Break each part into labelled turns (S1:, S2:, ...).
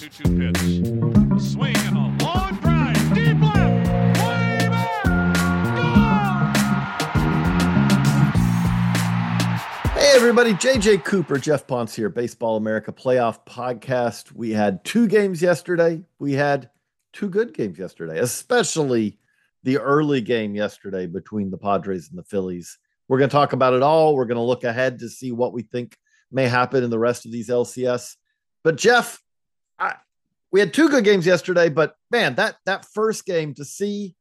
S1: 2-2 pitch. A swing and a long drive. Deep left. Way back.
S2: Hey, everybody. JJ Cooper, Jeff Ponce here, Baseball America Playoff Podcast. We had two games yesterday. We had two good games yesterday, especially the early game yesterday between the Padres and the Phillies. We're going to talk about it all. We're going to look ahead to see what we think may happen in the rest of these LCS. But, Jeff, I, we had two good games yesterday, but man, that that first game to see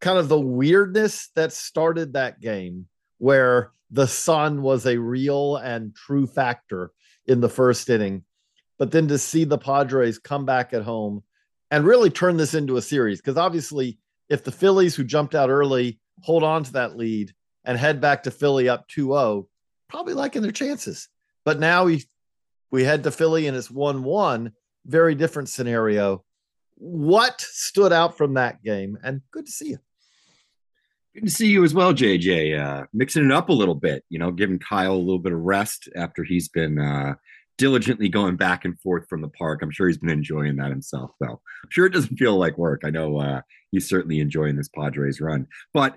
S2: kind of the weirdness that started that game where the sun was a real and true factor in the first inning, but then to see the Padres come back at home and really turn this into a series because obviously if the Phillies who jumped out early hold on to that lead and head back to Philly up 2-0, probably liking their chances. But now we we head to Philly and it's 1-1 very different scenario. What stood out from that game? And good to see you.
S3: Good to see you as well, JJ. Uh, mixing it up a little bit, you know, giving Kyle a little bit of rest after he's been uh, diligently going back and forth from the park. I'm sure he's been enjoying that himself, though. I'm sure it doesn't feel like work. I know uh, he's certainly enjoying this Padres run. But,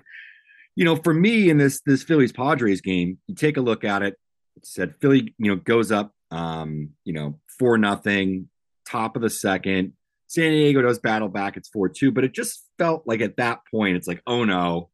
S3: you know, for me in this this Phillies Padres game, you take a look at it. It said Philly, you know, goes up, um, you know, four nothing top of the second. San Diego does battle back. It's 4 2, but it just felt like at that point, it's like, oh no,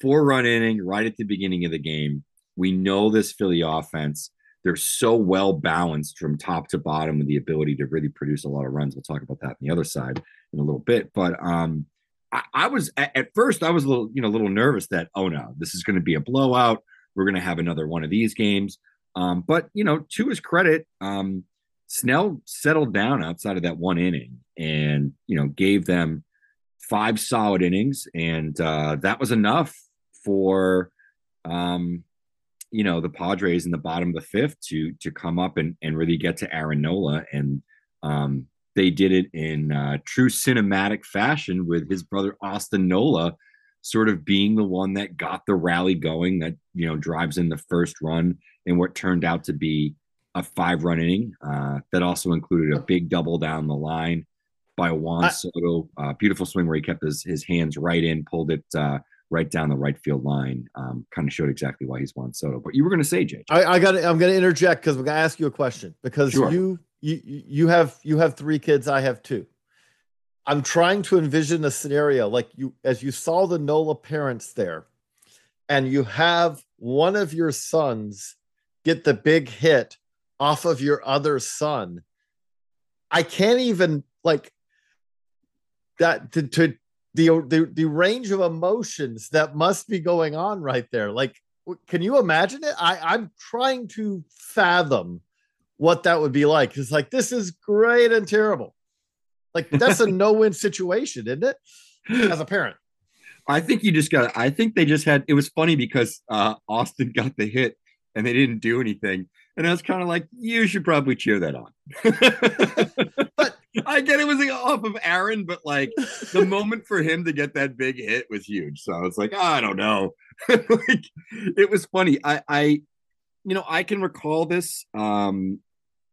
S3: four run inning right at the beginning of the game. We know this Philly offense. They're so well balanced from top to bottom with the ability to really produce a lot of runs. We'll talk about that on the other side in a little bit. But um, I, I was at, at first I was a little, you know, a little nervous that, oh no, this is going to be a blowout. We're going to have another one of these games. Um, but you know, to his credit, um, Snell settled down outside of that one inning and, you know, gave them five solid innings. And uh, that was enough for, um, you know, the Padres in the bottom of the fifth to to come up and, and really get to Aaron Nola. And um, they did it in uh, true cinematic fashion with his brother Austin Nola sort of being the one that got the rally going that, you know, drives in the first run in what turned out to be a five run inning uh, that also included a big double down the line by Juan I, Soto. Uh, beautiful swing where he kept his, his hands right in, pulled it uh, right down the right field line. Um, kind of showed exactly why he's Juan Soto. But you were going to say, Jay.
S2: I, I got. I'm going to interject because we're going to ask you a question because sure. you you you have you have three kids. I have two. I'm trying to envision a scenario like you as you saw the Nola parents there, and you have one of your sons get the big hit off of your other son. I can't even like that to, to the, the the range of emotions that must be going on right there. Like, can you imagine it? I, I'm trying to fathom what that would be like. It's like this is great and terrible. Like that's a no-win situation, isn't it? As a parent.
S3: I think you just got I think they just had it was funny because uh Austin got the hit and they didn't do anything. And I was kind of like, you should probably cheer that on. But I get it was off of Aaron, but like the moment for him to get that big hit was huge. So I was like, oh, I don't know. like it was funny. I, I, you know, I can recall this um,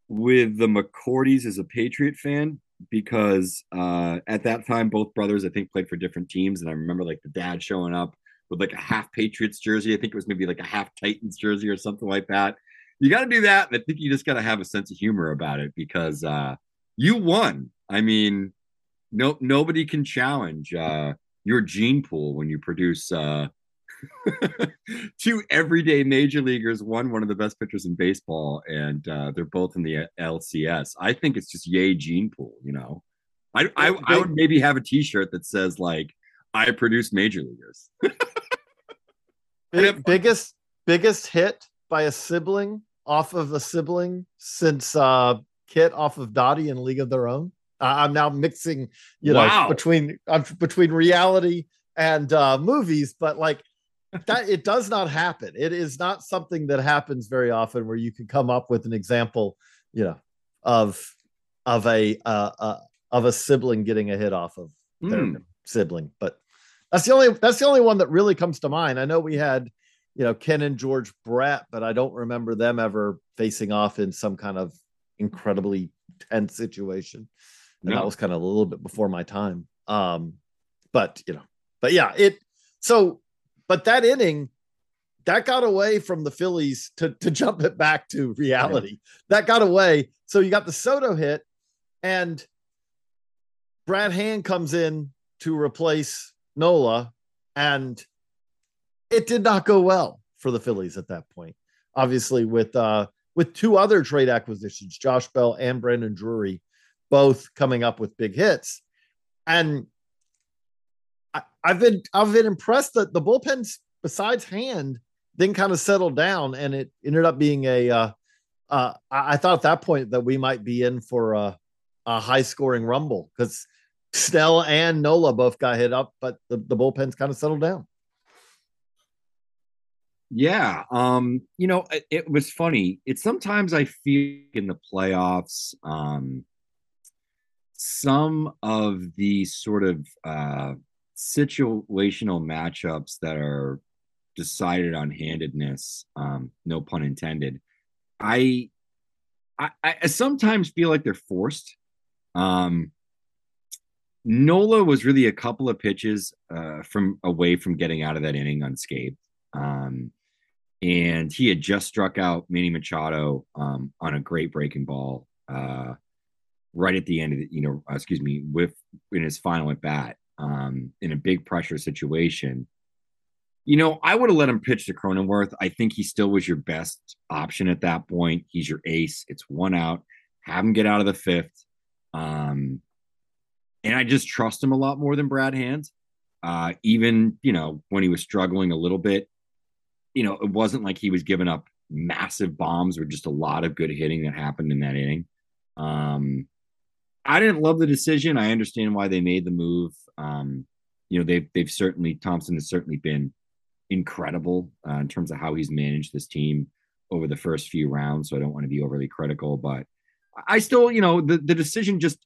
S3: with the McCourties as a Patriot fan because uh, at that time both brothers I think played for different teams, and I remember like the dad showing up with like a half Patriots jersey. I think it was maybe like a half Titans jersey or something like that. You got to do that, and I think you just got to have a sense of humor about it because uh, you won. I mean, no nobody can challenge uh, your gene pool when you produce uh, two everyday major leaguers. One, one of the best pitchers in baseball, and uh, they're both in the LCS. I think it's just yay gene pool. You know, I I, I would maybe have a T-shirt that says like I produce major leaguers.
S2: Big, biggest biggest hit by a sibling off of a sibling since uh Kit off of Dottie in League of Their Own. I'm now mixing, you know,
S3: Wow.
S2: between uh, between reality and uh movies, but like that it does not happen. It is not something that happens very often where you can come up with an example, you know, of of a uh, uh of a sibling getting a hit off of their
S3: Hmm.
S2: sibling. But that's the only that's the only one that really comes to mind. I know we had, you know, Ken and George Brett, but I don't remember them ever facing off in some kind of incredibly tense situation. And that was kind of a little bit before my time. Um, but you know, but yeah, it so but that inning that got away from the Phillies to to jump it back to reality. That got away. So you got the Soto hit, and Brad Hand comes in to replace Nola, and it did not go well for the Phillies at that point. Obviously, with uh with two other trade acquisitions, Josh Bell and Brandon Drury, both coming up with big hits, and I, I've been I've been impressed that the bullpens besides Hand then kind of settled down, and it ended up being a. Uh, uh, I, I thought at that point that we might be in for a, a high scoring rumble because Snell and Nola both got hit up, but the, the bullpens kind of settled down.
S3: Yeah, um, you know, it, it was funny. It's sometimes I feel in the playoffs, um, some of the sort of uh, situational matchups that are decided on handedness, um, no pun intended. I, I, I sometimes feel like they're forced. Um, Nola was really a couple of pitches uh, from away from getting out of that inning unscathed. Um, and he had just struck out Manny Machado um, on a great breaking ball uh, right at the end of the, you know, uh, excuse me, with in his final at bat um, in a big pressure situation. You know, I would have let him pitch to Cronenworth. I think he still was your best option at that point. He's your ace. It's one out. Have him get out of the fifth. Um, and I just trust him a lot more than Brad Hands. Uh, even you know when he was struggling a little bit, you know it wasn't like he was giving up massive bombs or just a lot of good hitting that happened in that inning. Um, I didn't love the decision. I understand why they made the move. Um, you know they've they've certainly Thomson has certainly been incredible uh, in terms of how he's managed this team over the first few rounds. So I don't want to be overly critical, but I still, you know, the the decision just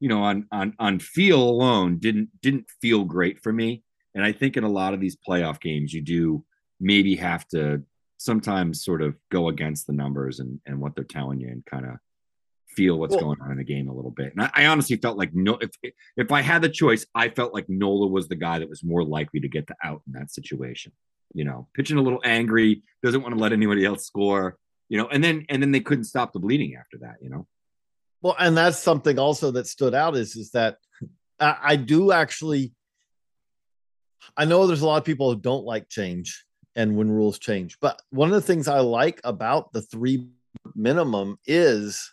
S3: you know on on on feel alone didn't didn't feel great for me and i think in a lot of these playoff games you do maybe have to sometimes sort of go against the numbers and and what they're telling you and kind of feel what's
S2: Well-
S3: going on in the game a little bit and I, I honestly felt like no if if i had the choice i felt like nola was the guy that was more likely to get the out in that situation you know pitching a little angry doesn't want to let anybody else score you know and then and then they couldn't stop the bleeding after that you know
S2: Well, and that's something also that stood out is is that I, I do actually. I know there's a lot of people who don't like change and when rules change, but one of the things I like about the three minimum is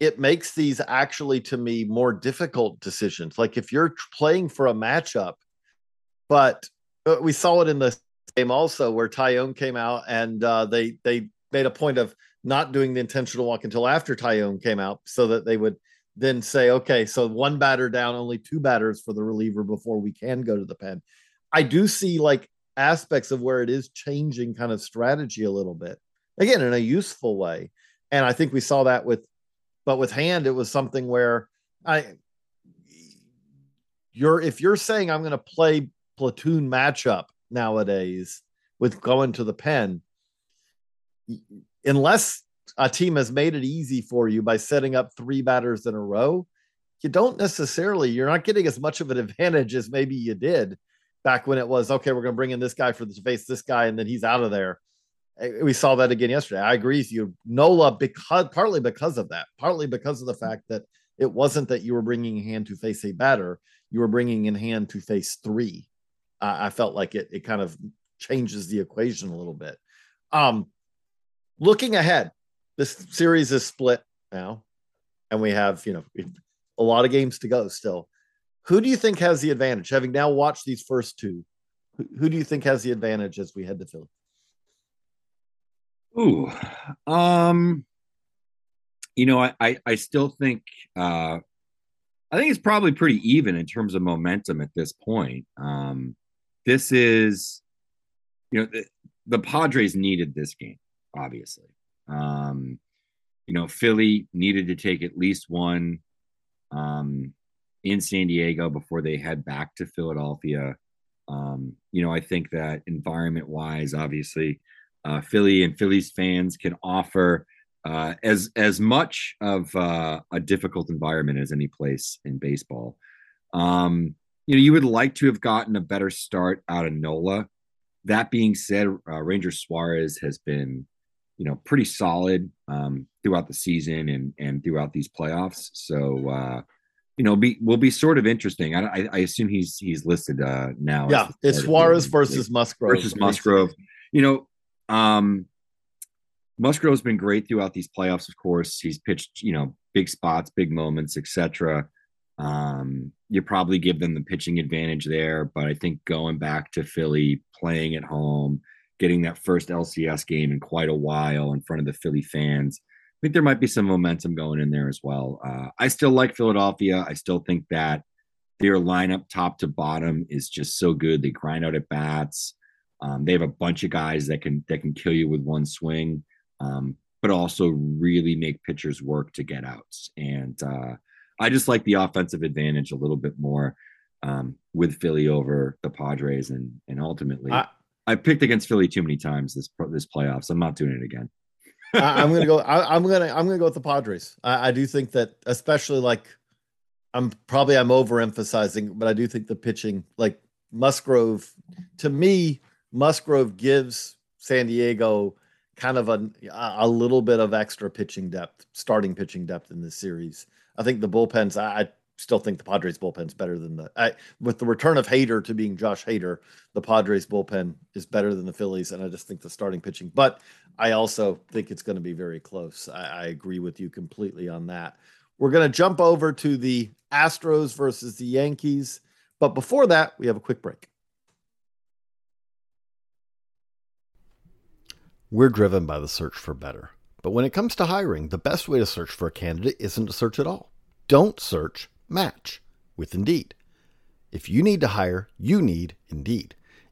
S2: it makes these actually to me more difficult decisions. Like if you're playing for a matchup, but uh, we saw it in the game also where Tyone came out and uh, they they made a point of not doing the intentional walk until after Tyone came out so that they would then say, okay, so one batter down, only two batters for the reliever before we can go to the pen. I do see like aspects of where it is changing kind of strategy a little bit, again, in a useful way. And I think we saw that with, but with hand, it was something where I, you're if you're saying I'm going to play platoon matchup nowadays with going to the pen, unless a team has made it easy for you by setting up three batters in a row, you don't necessarily, you're not getting as much of an advantage as maybe you did back when it was okay, we're going to bring in this guy for the face this guy, and then he's out of there. We saw that again yesterday. I agree with you. Nola, because partly because of that, partly because of the fact that it wasn't that you were bringing in hand to face a batter, you were bringing in hand to face three. I felt like it it kind of changes the equation a little bit. Um, looking ahead, this series is split now, and we have you know a lot of games to go still. Who do you think has the advantage? Having now watched these first two, who, do you think has the advantage as we head to Philly?
S3: Ooh, um, you know, I, I, I still think, uh, I think it's probably pretty even in terms of momentum at this point. Um, this is, you know, the, the Padres needed this game, obviously. Um, you know, Philly needed to take at least one um, in San Diego before they head back to Philadelphia. Um, you know, I think that environment wise, obviously, uh, Philly and Phillies fans can offer uh, as as much of uh, a difficult environment as any place in baseball. Um, you know, you would like to have gotten a better start out of Nola. That being said, uh, Ranger Suarez has been, you know, pretty solid um, throughout the season and and throughout these playoffs. So, uh, you know, be will be sort of interesting. I, I, I assume he's he's listed uh, now.
S2: Yeah, it's Suarez versus Musgrove
S3: versus Musgrove. You know, um, Musgrove's been great throughout these playoffs. Of course, he's pitched you know big spots, big moments, etc. Um, you probably give them the pitching advantage there, but I think going back to Philly, playing at home, getting that first LCS game in quite a while in front of the Philly fans, I think there might be some momentum going in there as well. Uh, I still like Philadelphia. I still think that their lineup, top to bottom, is just so good. They grind out at bats. Um, they have a bunch of guys that can that can kill you with one swing, um, but also really make pitchers work to get outs. And uh, I just like the offensive advantage a little bit more um, with Philly over the Padres, and and ultimately, I,
S2: I,
S3: picked against Philly too many times this this playoffs. I'm not doing it again.
S2: I, I'm gonna go. I, I'm gonna. I'm gonna go with the Padres. I, I do think that, especially like, I'm probably I'm overemphasizing, but I do think the pitching, like Musgrove, to me, Musgrove gives San Diego kind of a a little bit of extra pitching depth, starting pitching depth in this series. I think the bullpens. I, I still think the Padres bullpen's better than the. I, with the return of Hader to being Josh Hader, the Padres bullpen is better than the Phillies, and I just think the starting pitching. But I also think it's going to be very close. I, I agree with you completely on that. We're going to jump over to the Astros versus the Yankees, but before that, we have a quick break.
S4: We're driven by the search for better. But when it comes to hiring, the best way to search for a candidate isn't to search at all. Don't search, match with Indeed. If you need to hire, you need Indeed.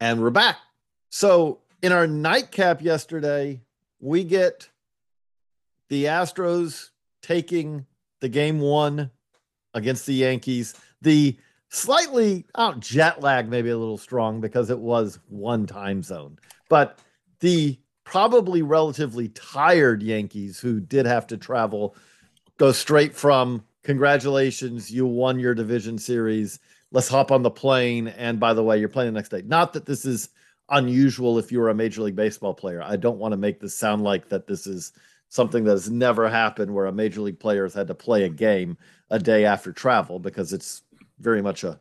S2: And we're back. So in our nightcap yesterday, we get the Astros taking the game one against the Yankees. The slightly oh, jet lag, maybe a little strong because it was one time zone, but the probably relatively tired Yankees who did have to travel go straight from congratulations, you won your division series. Let's hop on the plane. And by the way, you're playing the next day. Not that this is unusual if you're a major league baseball player. I don't want to make this sound like that this is something that has never happened where a major league player has had to play a game a day after travel because it's very much a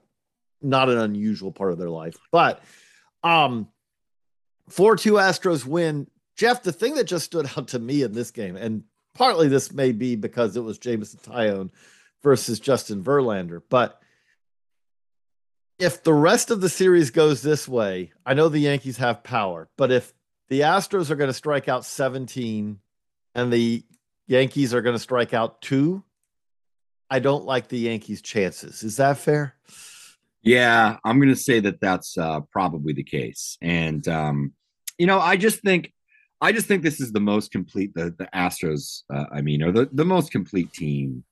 S2: not an unusual part of their life. But um 4-2 Astros win. Jeff, the thing that just stood out to me in this game, and partly this may be because it was Jameson Taillon versus Justin Verlander, but if the rest of the series goes this way, I know the Yankees have power, but if the Astros are going to strike out 17 and the Yankees are going to strike out two, I don't like the Yankees' chances. Is that fair?
S3: Yeah, I'm going to say that that's uh, probably the case. And um, you know, I just think, I just think this is the most complete the the Astros. Uh, I mean, or the the most complete team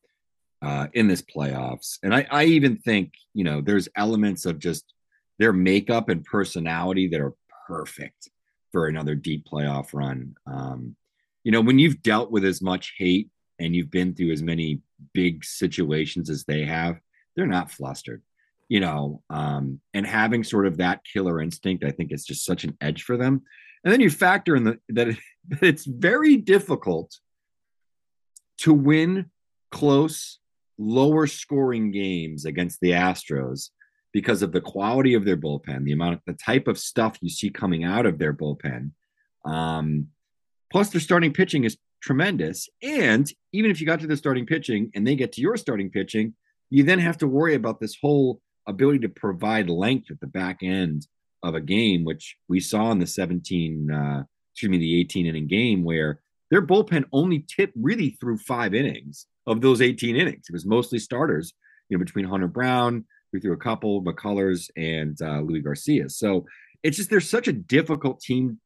S3: uh, in this playoffs. And I, I even think, you know, there's elements of just their makeup and personality that are perfect for another deep playoff run. Um, you know, when you've dealt with as much hate and you've been through as many big situations as they have, they're not flustered, you know, um, and having sort of that killer instinct, I think it's just such an edge for them. And then you factor in the, that, that it's very difficult to win close lower scoring games against the Astros because of the quality of their bullpen, the amount of the type of stuff you see coming out of their bullpen. Um, plus, their starting pitching is tremendous. And even if you got to the starting pitching and they get to your starting pitching, you then have to worry about this whole ability to provide length at the back end of a game, which we saw in the 17, uh, excuse me, the 18 inning game where their bullpen only tipped really through five innings of those 18 innings. It was mostly starters, you know, between Hunter Brown, we threw a couple, McCullers, and uh, Luis Garcia. So it's just they're such a difficult team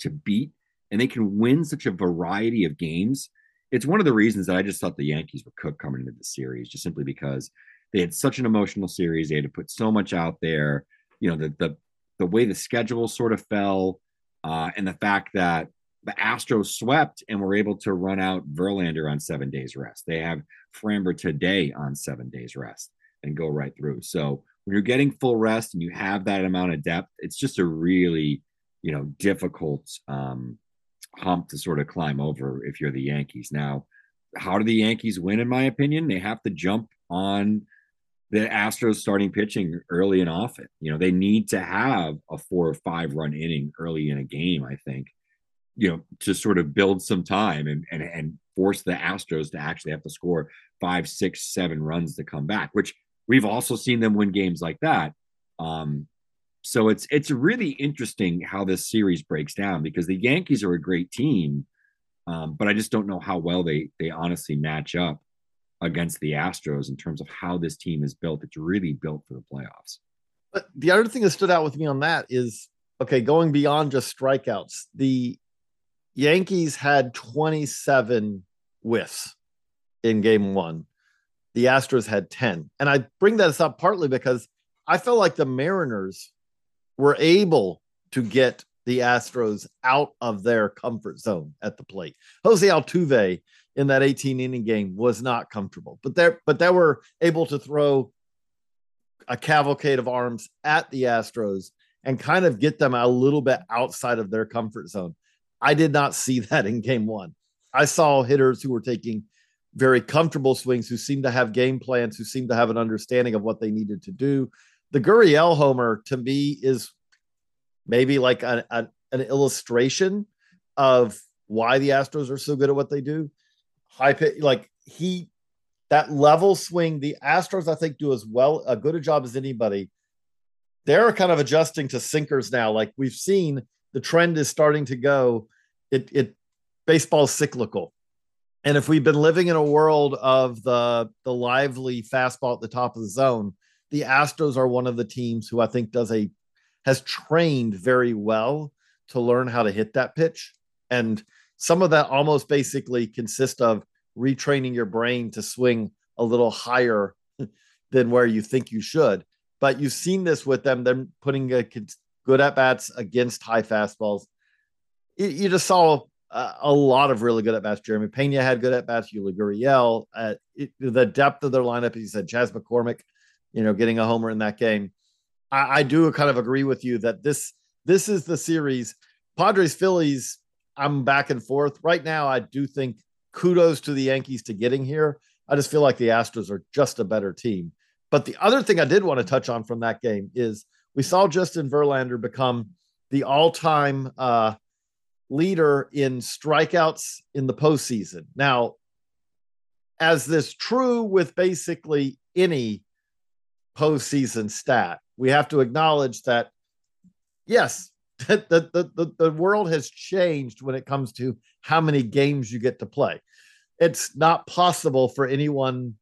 S3: to beat, and they can win such a variety of games. It's one of the reasons that I just thought the Yankees were cooked coming into the series, just simply because they had such an emotional series. They had to put so much out there. You know, the the the way the schedule sort of fell, uh, and the fact that the Astros swept and were able to run out Verlander on seven days rest. They have Framber today on seven days rest and go right through. So when you're getting full rest and you have that amount of depth, it's just a really, you know, difficult um, hump to sort of climb over if you're the Yankees. Now, how do the Yankees win? In my opinion, they have to jump on the Astros starting pitching early and often. You know, they need to have a four or five run inning early in a game, I think, you know, to sort of build some time and and and force the Astros to actually have to score five, six, seven runs to come back, which we've also seen them win games like that. Um, so it's it's really interesting how this series breaks down because the Yankees are a great team, um, but I just don't know how well they they honestly match up against the Astros in terms of how this team is built. It's really built for the playoffs.
S2: But the other thing that stood out with me on that is okay, going beyond just strikeouts, the Yankees had 27 whiffs in game one. The Astros had 10. And I bring this up partly because I felt like the Mariners were able to get the Astros out of their comfort zone at the plate. Jose Altuve in that 18 inning game was not comfortable, but they but they were able to throw a cavalcade of arms at the Astros and kind of get them a little bit outside of their comfort zone. I did not see that in game one. I saw hitters who were taking very comfortable swings, who seemed to have game plans, who seemed to have an understanding of what they needed to do. The Gurriel homer to me is maybe like a, a, an illustration of why the Astros are so good at what they do. High pitch, like he, that level swing, the Astros, I think, do as well, a good a job as anybody. They're kind of adjusting to sinkers now. Like we've seen, the trend is starting to go. It, it, baseball's cyclical. And if we've been living in a world of the the lively fastball at the top of the zone, the Astros are one of the teams who I think does a has trained very well to learn how to hit that pitch. And some of that almost basically consists of retraining your brain to swing a little higher than where you think you should. But you've seen this with them, them putting a good at bats against high fastballs. You, just saw a, a, lot of really good at bats. Jeremy Pena had good at bats. Yuli Gurriel. Uh, it, the depth of their lineup, you said, Chas McCormick, you know, getting a homer in that game. I, I do kind of agree with you that this this is the series. Padres Phillies. I'm back and forth right now. I do think kudos to the Yankees to getting here. I just feel like the Astros are just a better team. But the other thing I did want to touch on from that game is we saw Justin Verlander become the all-time uh, leader in strikeouts in the postseason. Now, as this true with basically any postseason stat, we have to acknowledge that yes, the, the, the, the world has changed when it comes to how many games you get to play. It's not possible for anyone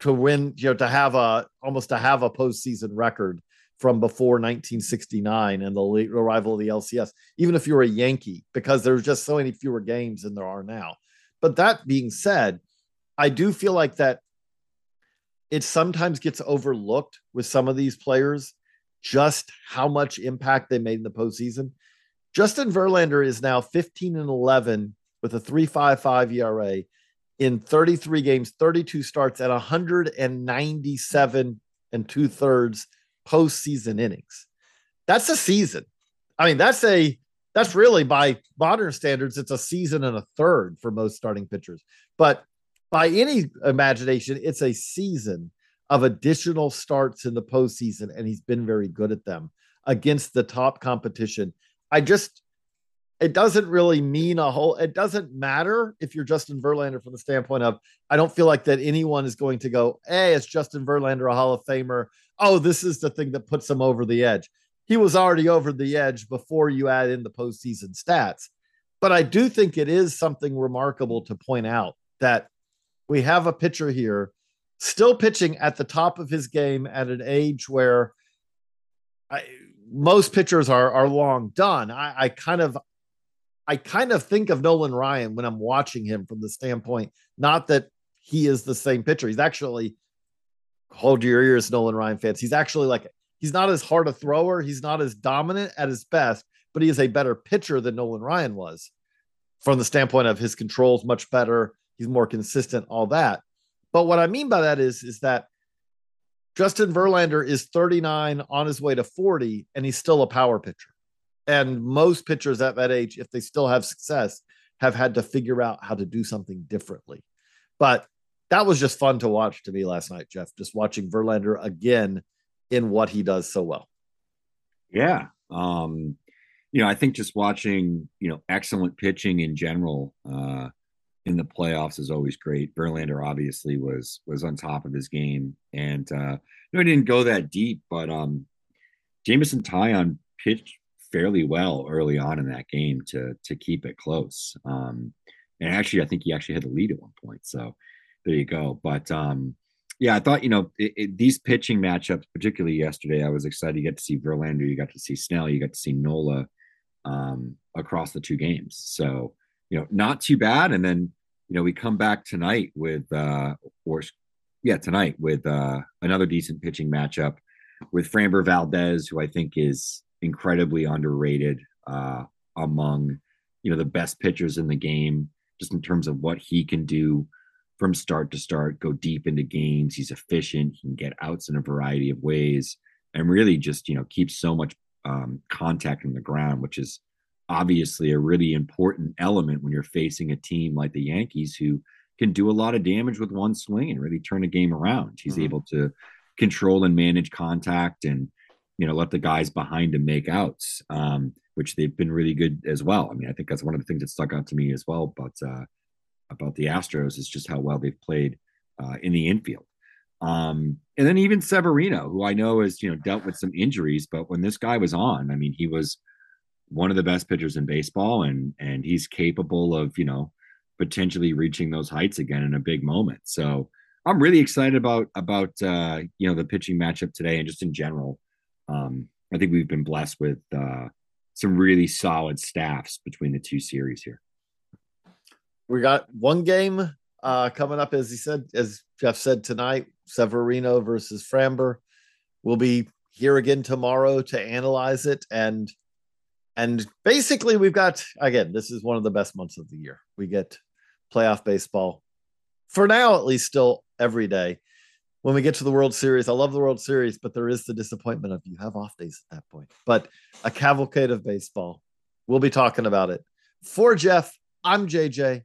S2: to win, you know, to have a almost to have a postseason record from before 1969 and the arrival of the LCS, even if you're a Yankee, because there's just so many fewer games than there are now. But that being said, I do feel like that it sometimes gets overlooked with some of these players just how much impact they made in the postseason. Justin Verlander is now 15 and 11 with a 3.55 ERA in 33 games, 32 starts at 197 and two thirds postseason innings. That's a season. I mean, that's a that's really by modern standards, it's a season and a third for most starting pitchers. But by any imagination, it's a season of additional starts in the postseason, and he's been very good at them against the top competition. I just it doesn't really mean a whole it doesn't matter if you're Justin Verlander from the standpoint of I don't feel like that anyone is going to go, hey, it's Justin Verlander, a Hall of Famer. Oh, this is the thing that puts him over the edge. He was already over the edge before you add in the postseason stats. But I do think it is something remarkable to point out that we have a pitcher here still pitching at the top of his game at an age where I, most pitchers are are long done. I, I kind of I kind of think of Nolan Ryan when I'm watching him from the standpoint, not that he is the same pitcher. He's actually hold your ears, Nolan Ryan fans. He's actually like he's not as hard a thrower, he's not as dominant at his best, but he is a better pitcher than Nolan Ryan was from the standpoint of his controls much better. He's more consistent, all that. But what I mean by that is, is that Justin Verlander is 39 on his way to 40, and he's still a power pitcher. And most pitchers at that age, if they still have success, have had to figure out how to do something differently. But that was just fun to watch to me last night, Jeff, just watching Verlander again in what he does so well.
S3: Yeah. Um, you know, I think just watching, you know, excellent pitching in general uh, in the playoffs is always great. Verlander obviously was was on top of his game, and uh, know, he didn't go that deep, but um, Jameson Taillon pitched fairly well early on in that game to to keep it close. Um, and actually, I think he actually had the lead at one point. So there you go. But um, yeah, I thought you know it, it, these pitching matchups, particularly yesterday, I was excited. You get to see Verlander, you got to see Snell, you got to see Nola um, across the two games. So you know, not too bad. And then you know we come back tonight with uh, or yeah tonight with uh, another decent pitching matchup with Framber Valdez, who I think is incredibly underrated uh, among you know the best pitchers in the game, just in terms of what he can do from start to start, go deep into games. He's efficient. He can get outs in a variety of ways, and really just you know keep so much um, contact on the ground, which is obviously a really important element when you're facing a team like the Yankees who can do a lot of damage with one swing and really turn a game around. He's mm-hmm. able to control and manage contact and you know let the guys behind him make outs. Um, which they've been really good as well. I mean, I think that's one of the things that stuck out to me as well But uh, about the Astros is just how well they've played uh, in the infield. Um, and then even Severino, who I know has you know dealt with some injuries, but when this guy was on, I mean, he was one of the best pitchers in baseball, and and he's capable of you know potentially reaching those heights again in a big moment. So I'm really excited about about uh, you know the pitching matchup today and just in general. Um, I think we've been blessed with uh, some really solid staffs between the two series here.
S2: We got one game uh, coming up, as he said, as Jeff said tonight, Severino versus Framber. We'll be here again tomorrow to analyze it. And and basically we've got again this is one of the best months of the year. We get playoff baseball for now at least still every day. When we get to the world series i love the world series but there is the disappointment of you have off days at that point. But a cavalcade of baseball. We'll be talking about it. For jeff i'm jj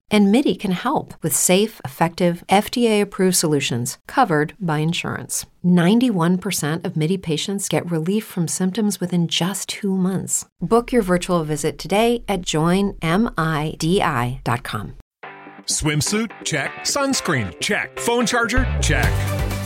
S5: And MIDI can help with safe, effective, FDA approved solutions covered by insurance. 91% of MIDI patients get relief from symptoms within just two months. Book your virtual visit today at joinmidi.com.
S6: Swimsuit? Check. Sunscreen? Check. Phone charger? Check.